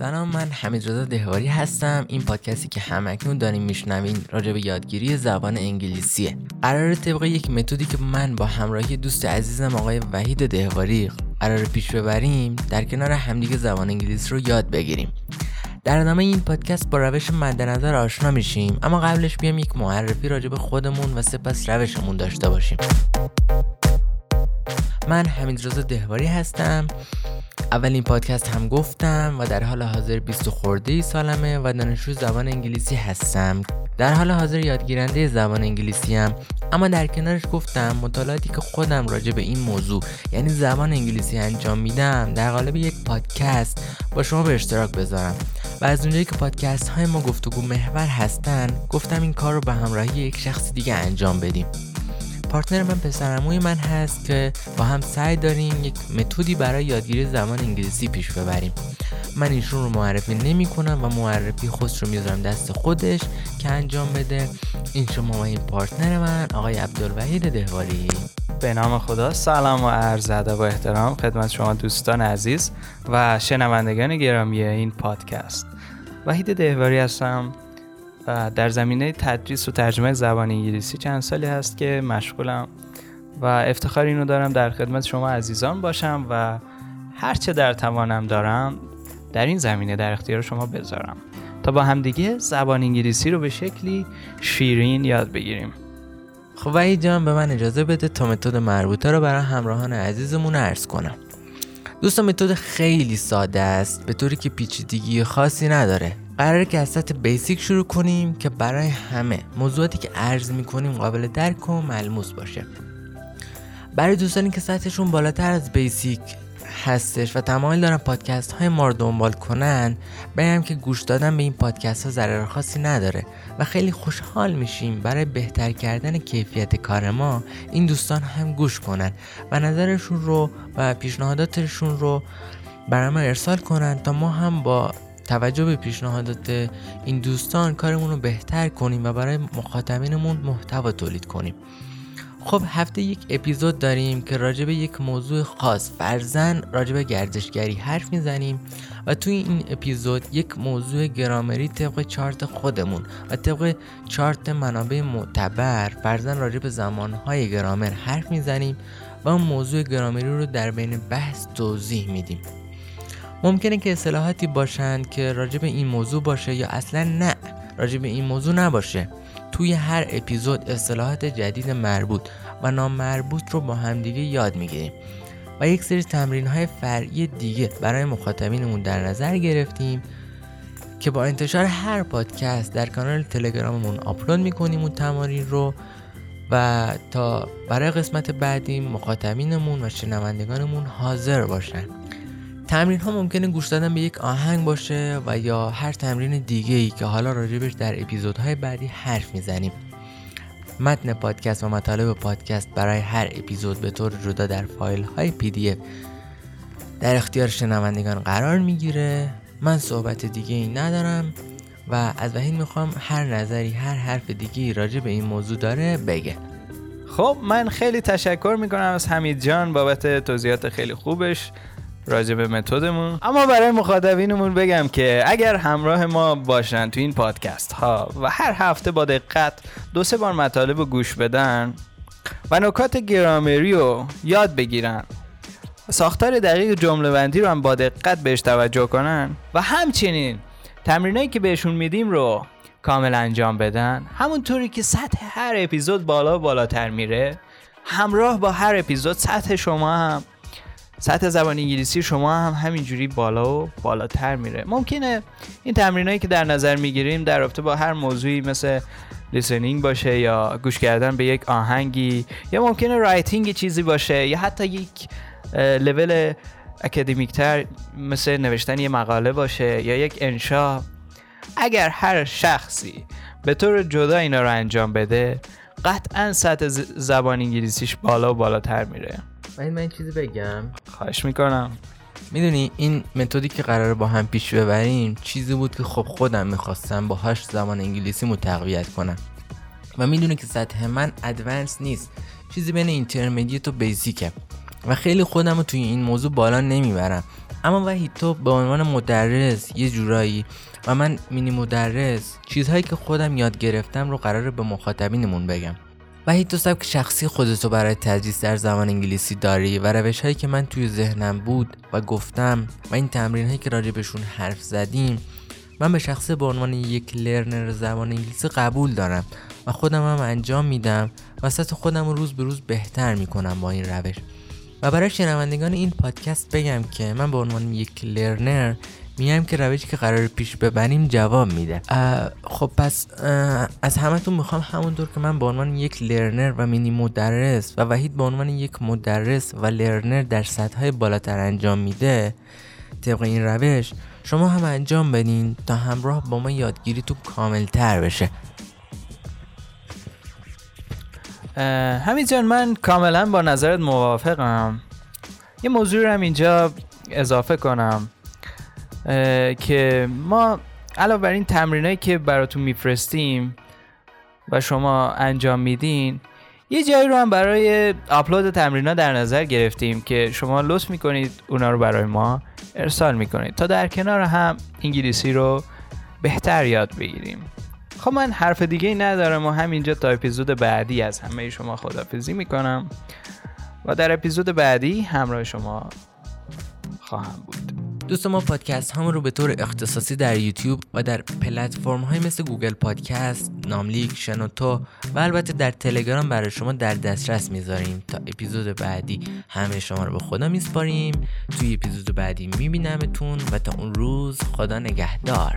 سلام من حمید رضا دهواری هستم. این پادکستی که همکنون داریم میشنوین راجع به یادگیری زبان انگلیسیه. قرار طبق یک متدی که من با همراهی دوست عزیزم آقای وحید دهواری قرار پیش ببریم در کنار همدیگه زبان انگلیسی رو یاد بگیریم. در ادامه این پادکست با روش مد نظر آشنا میشیم اما قبلش بیام یک معرفی راجع به خودمون و سپس روشمون داشته باشیم. من حمید رضا دهواری هستم. اولین پادکست هم گفتم و در حال حاضر 20 خورده سالمه و دانشجو زبان انگلیسی هستم. در حال حاضر یادگیرنده زبان انگلیسی هم اما در کنارش گفتم مطالعاتی که خودم راجع به این موضوع یعنی زبان انگلیسی انجام میدم در قالب یک پادکست با شما به اشتراک بذارم. و از اونجایی که پادکست های ما گفتگو محور هستن گفتم این کار رو به همراهی یک شخص دیگه انجام بدیم. پارتنر من پسرموی من هست که با هم سعی داریم یک متدی برای یادگیری زبان انگلیسی پیش ببریم. من ایشون رو معرفی نمی کنم و معرفی خودش رو می‌ذارم دست خودش که انجام بده. این شما و این پارتنر من آقای عبدالوحید دهواری به نام خدا سلام و عرض ادب و احترام خدمت شما دوستان عزیز و شنوندگان گرامی این پادکست. وحید دهواری هستم. در زمینه تدریس و ترجمه زبان انگلیسی چند سالی هست که مشغولم و افتخار اینو دارم در خدمت شما عزیزان باشم و هرچه در توانم دارم در این زمینه در اختیار شما بذارم تا با همدیگه زبان انگلیسی رو به شکلی شیرین یاد بگیریم. خب وحی جان به من اجازه بده تا متد مربوطه رو برای همراهان عزیزمون عرض کنم. دوستان متد خیلی ساده است به طوری که پیچیدگی خاصی نداره. قراره که از سطح بیسیک شروع کنیم که برای همه موضوعاتی که عرض می‌کنیم قابل درک و ملموس باشه. برای دوستانی که سطحشون بالاتر از بیسیک هستش و تمایل دارن پادکست های ما رو دنبال کنن بگم که گوش دادن به این پادکست ها ضرر خاصی نداره و خیلی خوشحال میشیم برای بهتر کردن کیفیت کار ما این دوستان هم گوش کنن و نظرشون رو و پیشنهاداتشون رو برای ما ارسال کنن تا ما هم با توجه به پیشنهادات این دوستان کارمون رو بهتر کنیم و برای مخاطبینمون محتوا تولید کنیم. خب هفته یک اپیزود داریم که راجع به یک موضوع خاص فرزن راجع به گردشگری حرف می‌زنیم و توی این اپیزود یک موضوع گرامری طبق چارت خودمون و طبق چارت منابع معتبر فرزن راجع به زمانهای گرامر حرف می‌زنیم و اون موضوع گرامری رو در بین بحث توضیح میدیم. ممکنه که اصطلاحاتی باشند که راجع به این موضوع باشه یا اصلا نه راجع به این موضوع نباشه. توی هر اپیزود اصطلاحات جدید مربوط و نامربوط رو با همدیگه یاد می‌گیریم و یک سری تمرین های فرعی دیگه برای مخاطبینمون در نظر گرفتیم که با انتشار هر پادکست در کانال تلگراممون آپلود می‌کنیم اون تمارین رو و تا برای قسمت بعدی مخاطبینمون و شنوندگانمون حاضر باشن. تمرین ها ممکنه گوش دادن به یک آهنگ باشه و یا هر تمرین دیگه ای که حالا راجبش در اپیزودهای بعدی حرف می‌زنیم. متن پادکست و مطالب پادکست برای هر اپیزود به طور جدا در فایل های پی دی اف در اختیار شنوندگان قرار می‌گیره. من صحبت دیگه ای ندارم و از وحید می‌خوام هر نظری هر حرف دیگه راجع به این موضوع داره بگه. خب من خیلی تشکر می‌کنم از حمید جان بابت توضیحات خیلی خوبش. راجع به متدمون. اما برای مخاطبینمون بگم که اگر همراه ما باشن تو این پادکست ها و هر هفته با دقت دو سه بار مطالب رو گوش بدن و نکات گرامری رو یاد بگیرن ساختار دقیق جمله بندی رو هم با دقت بهش توجه کنن و همچنین تمرینایی که بهشون میدیم رو کامل انجام بدن. همونطوری که سطح هر اپیزود بالا و بالاتر میره همراه با هر اپیزود سطح شما هم سطح زبان انگلیسی شما هم همینجوری بالا و بالاتر میره. ممکنه این تمرینایی که در نظر می‌گیریم در رابطه با هر موضوعی مثل listening باشه یا گوش کردن به یک آهنگی یا ممکنه writing چیزی باشه یا حتی یک لول اکادمیکتر مثل نوشتن یه مقاله باشه یا یک انشا اگر هر شخصی به طور جدا اینا رو انجام بده قطعا سطح زبان انگلیسیش بالا و بالاتر میره. من من چیزی بگم. خواهش می‌کنم. می‌دونی این متدی که قراره با هم پیش ببریم چیزی بود که خب خودم می‌خواستم با هاش زبان انگلیسی متقویت کنم. و می‌دونی که سطح من ادوانس نیست. چیزی بین intermediate و basic ه و خیلی خودم رو توی این موضوع بالا نمی‌برم. اما وحید تو به عنوان مدرس یه جورایی و من مینی مدرس چیزهایی که خودم یاد گرفتم رو قراره به مخاطبینمون بگم. وحید تو سبک شخصی خودتو برای تدریس در زبان انگلیسی داری و روش هایی که من توی ذهنم بود و گفتم و این تمرین هایی که راجبشون حرف زدیم من به شخصه به عنوان یک learner زبان انگلیسی قبول دارم و خودم هم انجام میدم و سطح خودم رو روز به روز بهتر می‌کنم با این روش. و برای شنوندگان این پادکست بگم که من به عنوان یک لرنر میگم که روشی که قرار پیش ببریم جواب میده. خب پس از همتون می‌خوام همونطور که من به عنوان یک لرنر و مینی مدرس و وحید به عنوان یک مدرس و لرنر در سطح های بالاتر انجام میده طبق این روش شما هم انجام بدین تا همراه با ما یادگیری تو کامل تر بشه همین جان من کاملا با نظرت موافقم. یه موضوع رو هم اینجا اضافه کنم. که ما علاوه بر این تمرینایی که براتون میفرستیم و شما انجام میدین یه جایی رو هم برای آپلود تمرینا در نظر گرفتیم که شما لطف می‌کنید اونا رو برای ما ارسال می‌کنید تا در کنار هم انگلیسی رو بهتر یاد بگیریم. خب من حرف دیگه ای ندارم و همینجا تا اپیزود بعدی از همه شما خدافزی می‌کنم و در اپیزود بعدی همراه شما خواهم بود. دوست ما پادکست همون رو به طور اختصاصی در یوتیوب و در پلتفرم های مثل گوگل پادکست، ناملیک، شنوتو و البته در تلگرام برای شما در دسترس می‌ذاریم. تا اپیزود بعدی همه شما رو به خدا میسپاریم. توی اپیزود بعدی میبینمتون و تا اون روز خدا نگهدار.